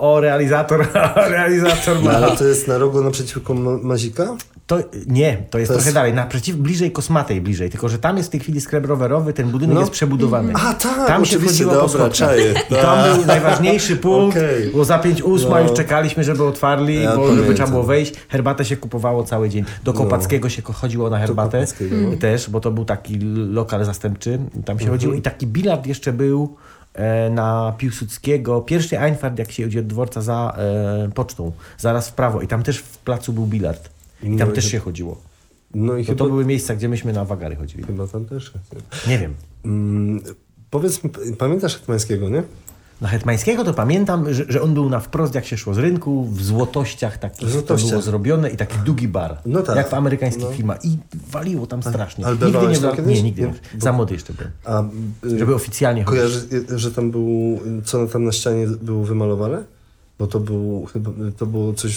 o, o, realizator, realizator
No,
ma.
ale to jest na rogu naprzeciwko Ma- Mazika?
To, nie, to jest
To
trochę
jest-
dalej, naprzeciw, bliżej Kosmatej bliżej, tylko że tam jest w tej chwili sklep rowerowy, ten budynek
No.
jest przebudowany.
A, tak,
Tam się wchodziło po schodkach. I tam
Tak.
był najważniejszy punkt,
Okej.
bo za 5 ósma
No.
już czekaliśmy, żeby otwarli,
Ja
bo żeby trzeba było wejść. Herbatę się kupowało cały dzień. Do Kopackiego się chodziło na herbatę
Kopackiego, no.
też, bo to był taki lokal zastępczy, tam się chodziło i taki bilard jeszcze był e, na Piłsudskiego, pierwszy Einfahrt, jak się idzie od dworca za e, pocztą, zaraz w prawo i tam też w placu był bilard. I tam
No i
też
to-
się chodziło.
No i
To,
chyba,
to były miejsca, gdzie myśmy na wagary chodzili.
chyba tam też.
Nie wiem.
Mm, powiedz mi, pamiętasz Hetmańskiego, nie?
Na Hetmańskiego to pamiętam, że, że on był na wprost, jak się szło z rynku, w złotościach
złotościach.
to było zrobione i taki długi bar.
No tak.
Jak w amerykańskich
No.
filmach. I waliło tam strasznie.
ale
nigdy nie
kiedyś?
Nie, nigdy nie.
Nie?
Za młody jeszcze byłem.
A y,
Żeby oficjalnie chodzić.
kojarzysz, y, że tam był, co tam na ścianie było wymalowane? Bo to był chyba, to było coś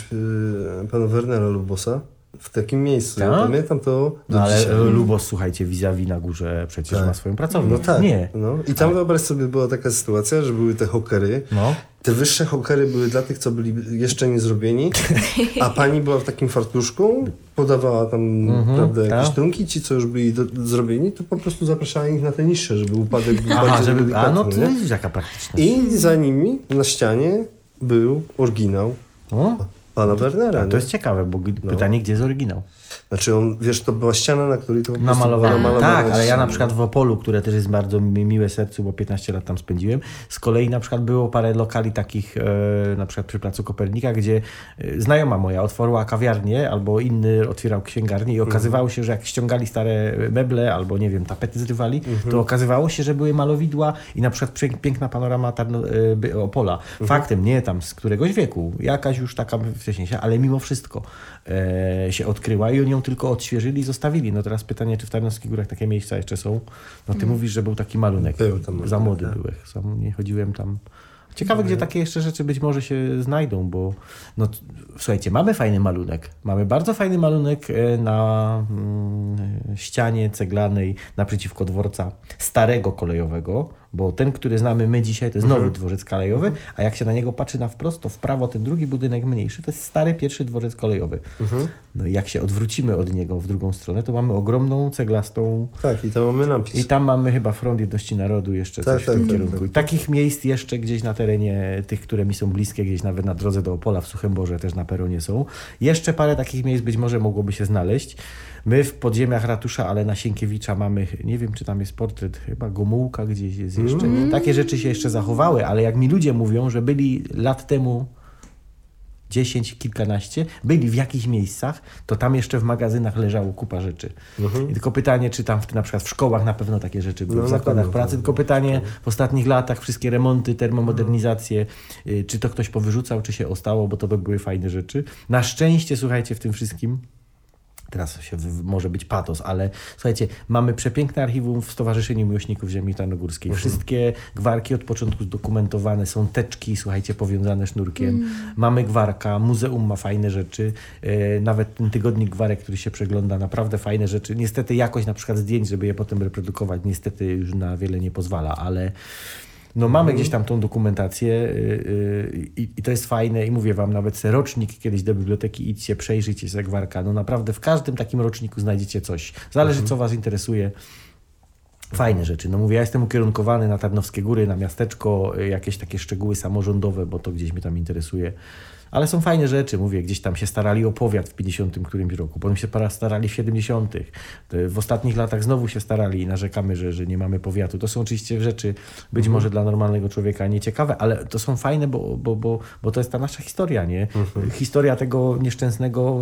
y, pana Wernera Lubosa w takim miejscu. Ja
Tak?
pamiętam to
No, ale
dzisiaj.
e, Lubos, słuchajcie, vis-a-vis na górze przecież
Tak.
ma swoją pracownię.
No tak.
Nie.
No. I tam wyobraź sobie, była taka sytuacja, że były te hokery,
No.
Te wyższe hokery były dla tych, co byli jeszcze nie zrobieni, a pani była w takim fartuszku, podawała tam prawda, jakieś
tak.
trunki, ci, co już byli do, zrobieni, to po prostu zapraszała ich na te niższe, żeby upadek był
Aha,
bardziej
żeby, a no to
nie?
widzisz jaka praktyczna.
I za nimi na ścianie był oryginał
O,
pana Wernera.
to
nie?
jest ciekawe, bo
No.
pytanie, gdzie jest oryginał?
Znaczy on, wiesz, to była ściana, na której to po
namalowane Tak, ale ja na
ściany.
przykład w Opolu, które też jest bardzo mi miłe sercu, bo 15 lat tam spędziłem, z kolei na przykład było parę lokali takich, e, na przykład przy Placu Kopernika, gdzie e, znajoma moja otworzyła kawiarnię albo inny otwierał księgarnię i okazywało się, że jak ściągali stare meble albo nie wiem, tapety zrywali, to okazywało się, że były malowidła i na przykład pięk- piękna panorama Tarno, e, Opola. Faktem, nie tam z któregoś wieku, jakaś już taka wcześniejsza, ale mimo wszystko e, się odkryła i oni ją tylko odświeżyli i zostawili. No teraz pytanie, czy w Tarnowskich Górach takie miejsca jeszcze są? No ty mówisz, że był taki malunek.
Był tam
Za młody
tak.
byłeś. Sam nie chodziłem tam. Ciekawe, gdzie takie jeszcze rzeczy być może się znajdą, bo no, słuchajcie, mamy fajny malunek. Mamy bardzo fajny malunek e, na mm, ścianie ceglanej naprzeciwko dworca starego kolejowego, bo ten, który znamy my dzisiaj, to jest nowy dworzec kolejowy, a jak się na niego patrzy na wprost, to w prawo ten drugi budynek mniejszy, to jest stary pierwszy dworzec kolejowy. No i jak się odwrócimy od niego w drugą stronę, to mamy ogromną ceglastą
Tak, i tam mamy napis.
i tam mamy chyba Front Jedności Narodu jeszcze
Tak,
coś
tak,
w tym
tak,
kierunku. I takich miejsc jeszcze gdzieś na terenie tych, które mi są bliskie, gdzieś nawet na drodze do Opola w Suchym Borze też na peronie są. Jeszcze parę takich miejsc być może mogłoby się znaleźć. My w podziemiach ratusza, ale na Sienkiewicza mamy, nie wiem czy tam jest portret, chyba Gomułka gdzieś jest jeszcze. Takie rzeczy się jeszcze zachowały, ale jak mi ludzie mówią, że byli lat temu 10, kilkanaście, byli w jakichś miejscach, to tam jeszcze w magazynach leżało kupa rzeczy. I tylko pytanie, czy tam w, na przykład w szkołach na pewno takie rzeczy były,
No,
w zakładach
pewno,
pracy,
tak.
tylko pytanie w ostatnich latach, wszystkie remonty, termomodernizacje, y, czy to ktoś powyrzucał, czy się ostało, bo to by były fajne rzeczy. Na szczęście, słuchajcie, w tym wszystkim Teraz się może być patos, ale słuchajcie, mamy przepiękne archiwum w Stowarzyszeniu Miłośników Ziemi Tarnogórskiej. Wszystkie gwarki od początku zdokumentowane, są teczki, słuchajcie, powiązane sznurkiem. Mamy gwarka, muzeum ma fajne rzeczy. E, nawet ten tygodnik gwarek, który się przegląda, naprawdę fajne rzeczy. Niestety jakość na przykład zdjęć, żeby je potem reprodukować, niestety już na wiele nie pozwala, ale no mamy gdzieś tam tą dokumentację yy, yy, i, i to jest fajne i mówię wam, nawet rocznik kiedyś do biblioteki idźcie, przejrzyjcie się gwarka. No naprawdę w każdym takim roczniku znajdziecie coś. Zależy co was interesuje. Fajne rzeczy. No mówię, ja jestem ukierunkowany na Tarnowskie Góry, na miasteczko, y, jakieś takie szczegóły samorządowe, bo to gdzieś mnie tam interesuje. Ale są fajne rzeczy, mówię, gdzieś tam się starali o powiat w 50 którymś roku, potem się starali w 70. Y, W ostatnich latach znowu się starali i narzekamy, że, że nie mamy powiatu. To są oczywiście rzeczy być może dla normalnego człowieka nieciekawe, ale to są fajne, bo, bo, bo, bo to jest ta nasza historia, nie? Historia tego nieszczęsnego,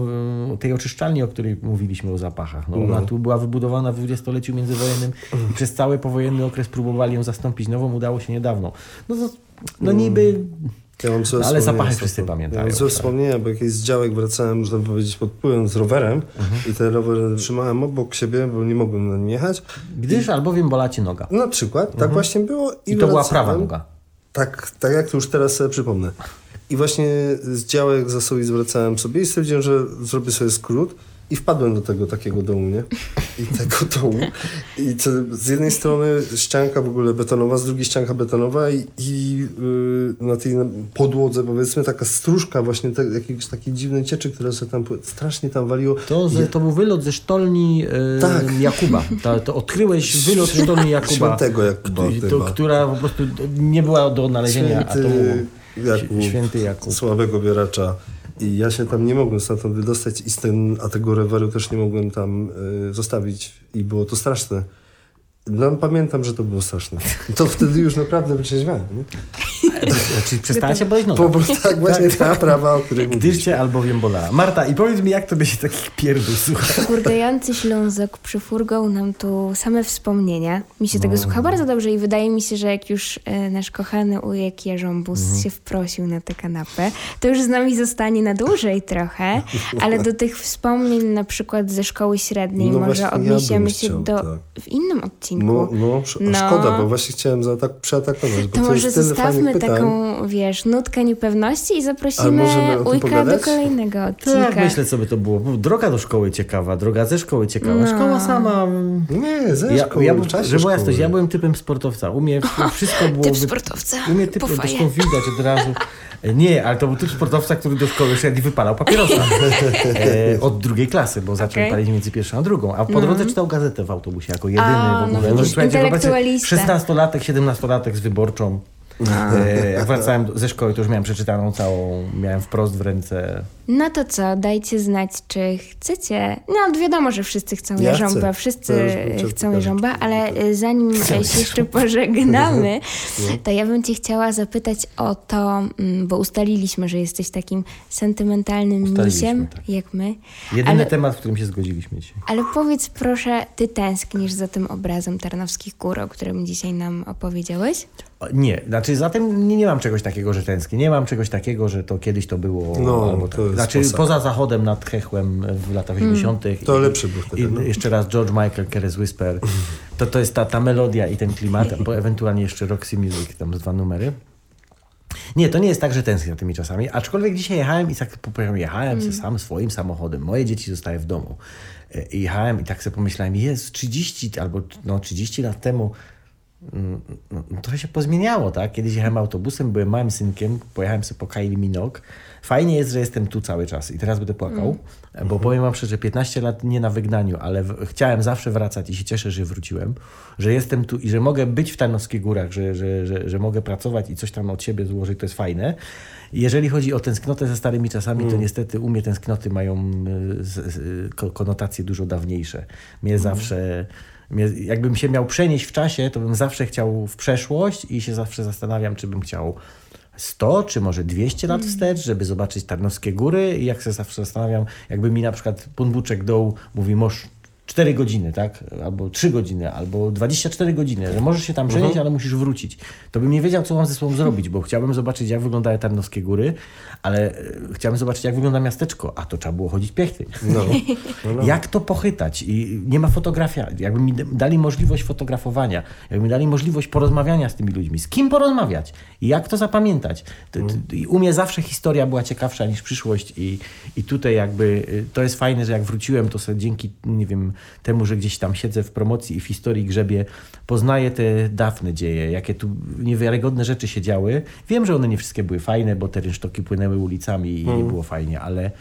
y, tej oczyszczalni, o której mówiliśmy o zapachach. No, ona tu była wybudowana w dwudziestoleciu międzywojennym i przez cały powojenny okres próbowali ją zastąpić nową, udało się niedawno. No, to, no niby...
Ja mam
No, ale zapachy wszyscy pamiętają,
Ja mam złe
tak.
wspomnienia, bo jakiś z działek wracałem, można powiedzieć, podpływem z rowerem
Mhm.
i ten rower trzymałem obok siebie, bo nie mogłem na nim jechać.
Gdyż albowiem bola cię noga.
Na przykład, tak właśnie było. I,
Mhm. I to była
wracałem.
prawa noga.
Tak, tak jak to już teraz sobie przypomnę. I właśnie z działek za sobie zwracałem sobie i stwierdziłem, że zrobię sobie skrót i wpadłem do tego takiego dołu, nie? I tego dołu. I to z jednej strony ścianka w ogóle betonowa, z drugiej ścianka betonowa i, i yy, na tej podłodze powiedzmy taka stróżka właśnie te, jakiejś takiej dziwnej cieczy, która sobie tam strasznie tam waliło.
To, ze, to był wylot ze sztolni e,
Tak.
Jakuba. To, to odkryłeś wylot sztolni Jakuba.
Świętego Jakuba
To, która po prostu nie była do odnalezienia, a to
Święty Jakub,
święty Jakub.
słabego bieracza. I ja się tam nie mogłem stamtąd wydostać, i z ten, a tego roweru też nie mogłem tam y, zostawić. I było to straszne. No, pamiętam, że to było straszne. To wtedy już naprawdę wytrzeźwiałem.
Czyli przestała się boleć noga.
Po prostu tak właśnie ta prawa, o której
Gdyż cię albowiem bolała. Marta, i powiedz mi, jak tobie się takich pierdół słucha?
Hurgający Ślązok przyfurgał nam tu same wspomnienia. Mi się tego słucha bardzo dobrze i wydaje mi się, że jak już e, nasz kochany ujek Jarząbus się wprosił na tę kanapę, to już z nami zostanie na dłużej trochę, ale do tych wspomnień na przykład ze szkoły średniej
No
może
ja
odniesiemy
bym
się
chciał,
do
tak.
w innym odcinku.
No, no, sz- a
No.
szkoda, bo właśnie chciałem zaatak- przeatakować. Bo
To może zostawmy taką, wiesz, nutkę niepewności i zaprosimy Ujka do kolejnego odcinka.
Tak, myślę, co by to było. Droga do szkoły ciekawa, droga ze szkoły ciekawa. Szkoła sama...
Nie, ze
Ja,
szkoły,
ja,
w
bym-
czasie
że była
szkoły.
jasność, ja byłem typem sportowca. U mnie wszystko było...
Typ sportowca.
U mnie typ, zresztą widać od razu. Nie, ale to był typ sportowca, który do szkoły szedł i wypalał papierosa. E, od drugiej klasy, bo zaczął
Okej.
palić między pierwszą a drugą. A po drodze czytał gazetę w autobusie jako jedyny
A,
w
no
ogóle. wyobraźcie,
intelektualista.
16-latek, 17-latek z wyborczą. E, jak wracałem do- ze szkoły, to już miałem przeczytaną całą, miałem wprost w ręce.
No to co, dajcie znać, czy chcecie. No wiadomo, że wszyscy chcą
Ja chcę.
wszyscy chcą jarząba, ale y, zanim się jeszcze pożegnamy,
No.
to ja bym cię chciała zapytać o to, mm, bo ustaliliśmy, że jesteś takim sentymentalnym misiem,
tak.
jak my.
Jedyny
Ale,
temat, w którym się zgodziliśmy dzisiaj.
ale powiedz proszę, ty tęsknisz za tym obrazem Tarnowskich Gór, o którym dzisiaj nam opowiedziałeś?
Nie, znaczy zatem nie, nie mam czegoś takiego, że tęsknię. Nie mam czegoś takiego, że to kiedyś to było.
No,
albo
to
tak.
jest
Znaczy poza zachodem nad Hechłem w latach 80.
To
i-
lepszy był wtedy,
I
no.
jeszcze raz George Michael, Keres Whisper. To, to jest ta, ta melodia i ten klimat, bo ewentualnie jeszcze Roxy Music, tam dwa numery. Nie, to nie jest tak, że tęsknię za tymi czasami, aczkolwiek dzisiaj jechałem i tak powiem, jechałem
Mm.
sam swoim samochodem. Moje dzieci zostały w domu. E, I jechałem i tak sobie pomyślałem, jest 30 albo no, 30 lat temu mm, no, no, trochę się pozmieniało, tak? Kiedyś jechałem autobusem, byłem małym synkiem, pojechałem sobie po Kylie Minogue. Fajnie jest, że jestem tu cały czas i teraz będę płakał, bo powiem wam szczerze, 15 lat nie na wygnaniu, ale w, chciałem zawsze wracać i się cieszę, że wróciłem, że jestem tu i że mogę być w Tarnowskich Górach, że, że, że, że mogę pracować i coś tam od siebie złożyć, to jest fajne. Jeżeli chodzi o tęsknotę ze starymi czasami, to niestety u mnie tęsknoty mają y, z, z, ko- konotacje dużo dawniejsze. Mnie zawsze... Jakbym się miał przenieść w czasie, to bym zawsze chciał w przeszłość i się zawsze zastanawiam, czy bym chciał 100 czy może 200 lat wstecz, żeby zobaczyć Tarnowskie Góry. I jak się zawsze zastanawiam, jakby mi na przykład Punbuczek Doł mówi, możesz 4 godziny, tak? Albo 3 godziny, albo 24 godziny, że możesz się tam przenieść, ale musisz wrócić. To bym nie wiedział, co mam ze sobą zrobić, bo chciałbym zobaczyć, jak wyglądały Tarnowskie Góry, ale e, chciałbym zobaczyć, jak wygląda miasteczko, a to trzeba było chodzić piechty.
No. No, no.
Jak to pochytać? I nie ma fotografia. Jakby mi dali możliwość fotografowania, jakby mi dali możliwość porozmawiania z tymi ludźmi. Z kim porozmawiać? I jak to zapamiętać? I u mnie zawsze historia była ciekawsza niż przyszłość i, i tutaj jakby y, to jest fajne, że jak wróciłem, to sobie dzięki, nie wiem, temu, że gdzieś tam siedzę w promocji i w historii grzebie, poznaję te dawne dzieje, jakie tu niewiarygodne rzeczy się działy. Wiem, że one nie wszystkie były fajne, bo te rynsztoki płynęły ulicami i nie było fajnie, ale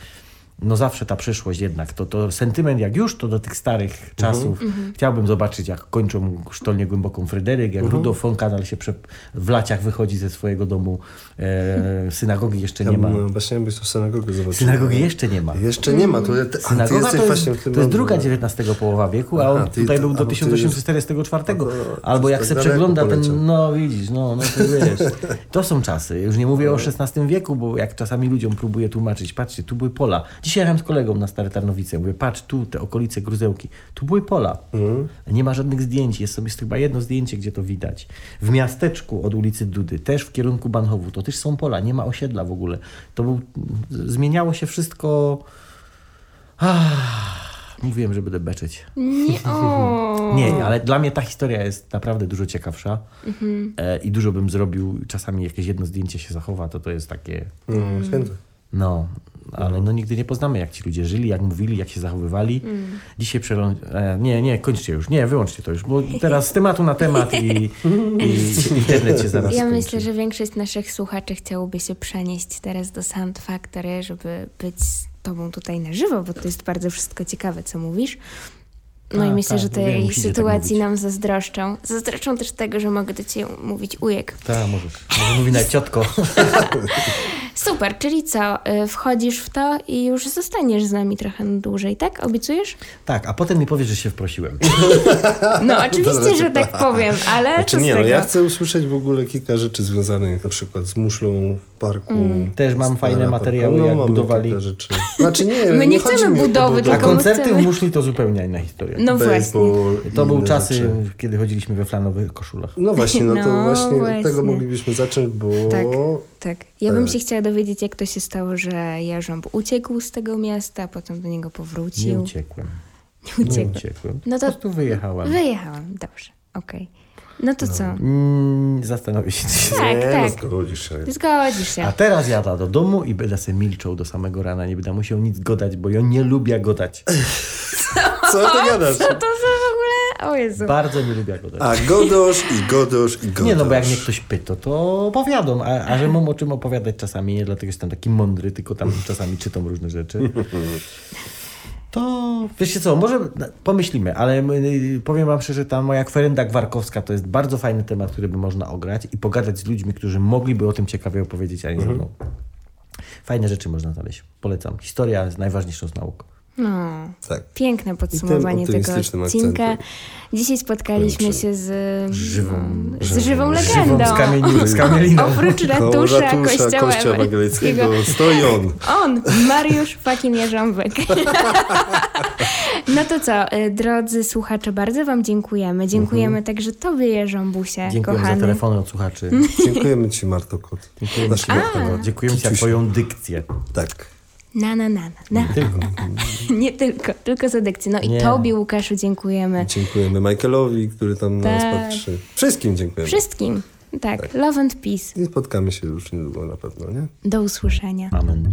no zawsze ta przyszłość jednak, to, to sentyment jak już, to do tych starych czasów. Chciałbym zobaczyć, jak kończą sztolnię głęboką Fryderyk, jak Rudolf von Kanal się prze... w laciach wychodzi ze swojego domu. E, synagogi jeszcze
Ja
nie ma.
bym, właśnie byś to synagogę zobaczył.
Synagogi jeszcze nie ma.
Jeszcze nie ma. To, te,
Synagoga to jest, to jest druga. XIX połowa wieku, a
Aha,
on
ty-
tutaj był do
albo ty
1844.
A to-
Albo jak se przegląda ten, no widzisz, no, no to wiesz, to są czasy. Już nie mówię o XVI wieku, bo jak czasami ludziom próbuję tłumaczyć, patrzcie, tu były pola. Dzisiaj jechałem z kolegą na Stare Tarnowice, mówię, patrz, tu te okolice Gruzełki, tu były pola. Nie ma żadnych zdjęć, jest sobie chyba jedno zdjęcie, gdzie to widać. W miasteczku od ulicy Dudy, też w kierunku Banchowu, to też są pola, nie ma osiedla w ogóle. To był, zmieniało się wszystko... Ah, mówiłem, że będę beczeć.
Nie, o.
Nie, ale dla mnie ta historia jest naprawdę dużo ciekawsza
Mhm.
e, i dużo bym zrobił. Czasami jakieś jedno zdjęcie się zachowa, to to jest takie,
No, święte.
no, ale no nigdy nie poznamy, jak ci ludzie żyli, jak mówili, jak się zachowywali.
Mm.
Dzisiaj przelą... E, nie, nie, kończcie już, nie, wyłączcie to już, bo teraz z tematu na temat i, i internet się zaraz
Ja
skończy.
myślę, że większość naszych słuchaczy chciałoby się przenieść teraz do Sound Factory, żeby być z tobą tutaj na żywo, bo to jest bardzo wszystko ciekawe, co mówisz. No
Tak,
i myślę,
tak,
że
wiem,
tej
tak
sytuacji
mówić.
nam zazdroszczą. Zazdroszczą też tego, że mogę do ciebie mówić ujek.
Tak, możesz. Może mówi nawet ciotko.
Super, czyli co? y, Wchodzisz w to i już zostaniesz z nami trochę dłużej, tak? Obiecujesz?
tak, a potem mi powiesz, że się wprosiłem.
No oczywiście, że tak powiem, ale
Znaczy
co
nie, no ja chcę usłyszeć w ogóle kilka rzeczy związanych na przykład z muszlą parku.
Też mam fajne
parku.
materiały,
no,
jak budowali.
kilka rzeczy. Znaczy nie,
My nie chcemy budowy,
A
tylko my
koncerty
chcemy-
w Muszli to zupełnie inna historia.
No właśnie.
To były czasy,
rzeczy.
kiedy chodziliśmy we flanowych koszulach.
No właśnie, no to
No
właśnie,
właśnie.
od tego moglibyśmy zacząć, bo
Tak. Tak. Ja bym
Tak.
się chciała dowiedzieć, jak to się stało, że Jarząb uciekł z tego miasta, potem do niego
Nie
powrócił.
uciekłem.
Nie
Nie
uciekł.
uciekłem.
No
Po
to
prostu wyjechałem.
wyjechałam. Dobrze, okej. No to co?
Mm, zastanowię się. czy się-
Tak,
nie,
tak.
no zgodzisz się.
Zgodzisz się.
A teraz jada do domu i będę sobie milczał do samego rana. Nie będę musiał nic godać, bo ja nie lubię godać.
Co ty gadasz?
Co to za w ogóle? O Jezu.
Bardzo nie lubię godać.
A godosz i godosz i godosz.
Nie, no bo jak mnie ktoś pyta, to opowiadam, a, a że mam o czym opowiadać czasami, nie dlatego jestem taki mądry, tylko tam czasami czytam różne rzeczy. To wiecie co, może pomyślimy, ale y, powiem wam szczerze, ta moja kwerenda gwarkowska to jest bardzo fajny temat, który by można ograć i pogadać z ludźmi, którzy mogliby o tym ciekawie opowiedzieć, a nie ze mną. Fajne rzeczy można znaleźć. Polecam. Historia jest najważniejszą z nauk.
No.
Tak.
Piękne podsumowanie tego odcinka.
akcentem.
Dzisiaj spotkaliśmy się z
Żywą-
no, z żywą legendą.
Żywą z, kamieni, z kamieliną.
Oprócz ratusza,
ratusza
kościoła,
kościoła ewangelickiego stoi on.
On, Mariusz fucking Jarząbek. No to co, y, drodzy słuchacze, bardzo wam dziękujemy. Dziękujemy także tobie, Jarząbusie,
Dziękuję za
kochany.
telefony od słuchaczy.
Dziękujemy ci, Marto Kot.
Ci bardzo. Dziękuję ci za twoją dykcję.
Tak.
Na, na, na, na. na.
Tylko.
Nie tylko, tylko za dykcję. No i
Nie.
tobie, Łukaszu, dziękujemy.
Dziękujemy Michaelowi, który tam na nas
Tak.
patrzy. Wszystkim dziękujemy.
Wszystkim. Tak, love and peace.
I spotkamy się już niedługo na pewno, nie?
Do usłyszenia.
Amen.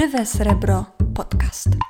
Żywe Srebro Podcast.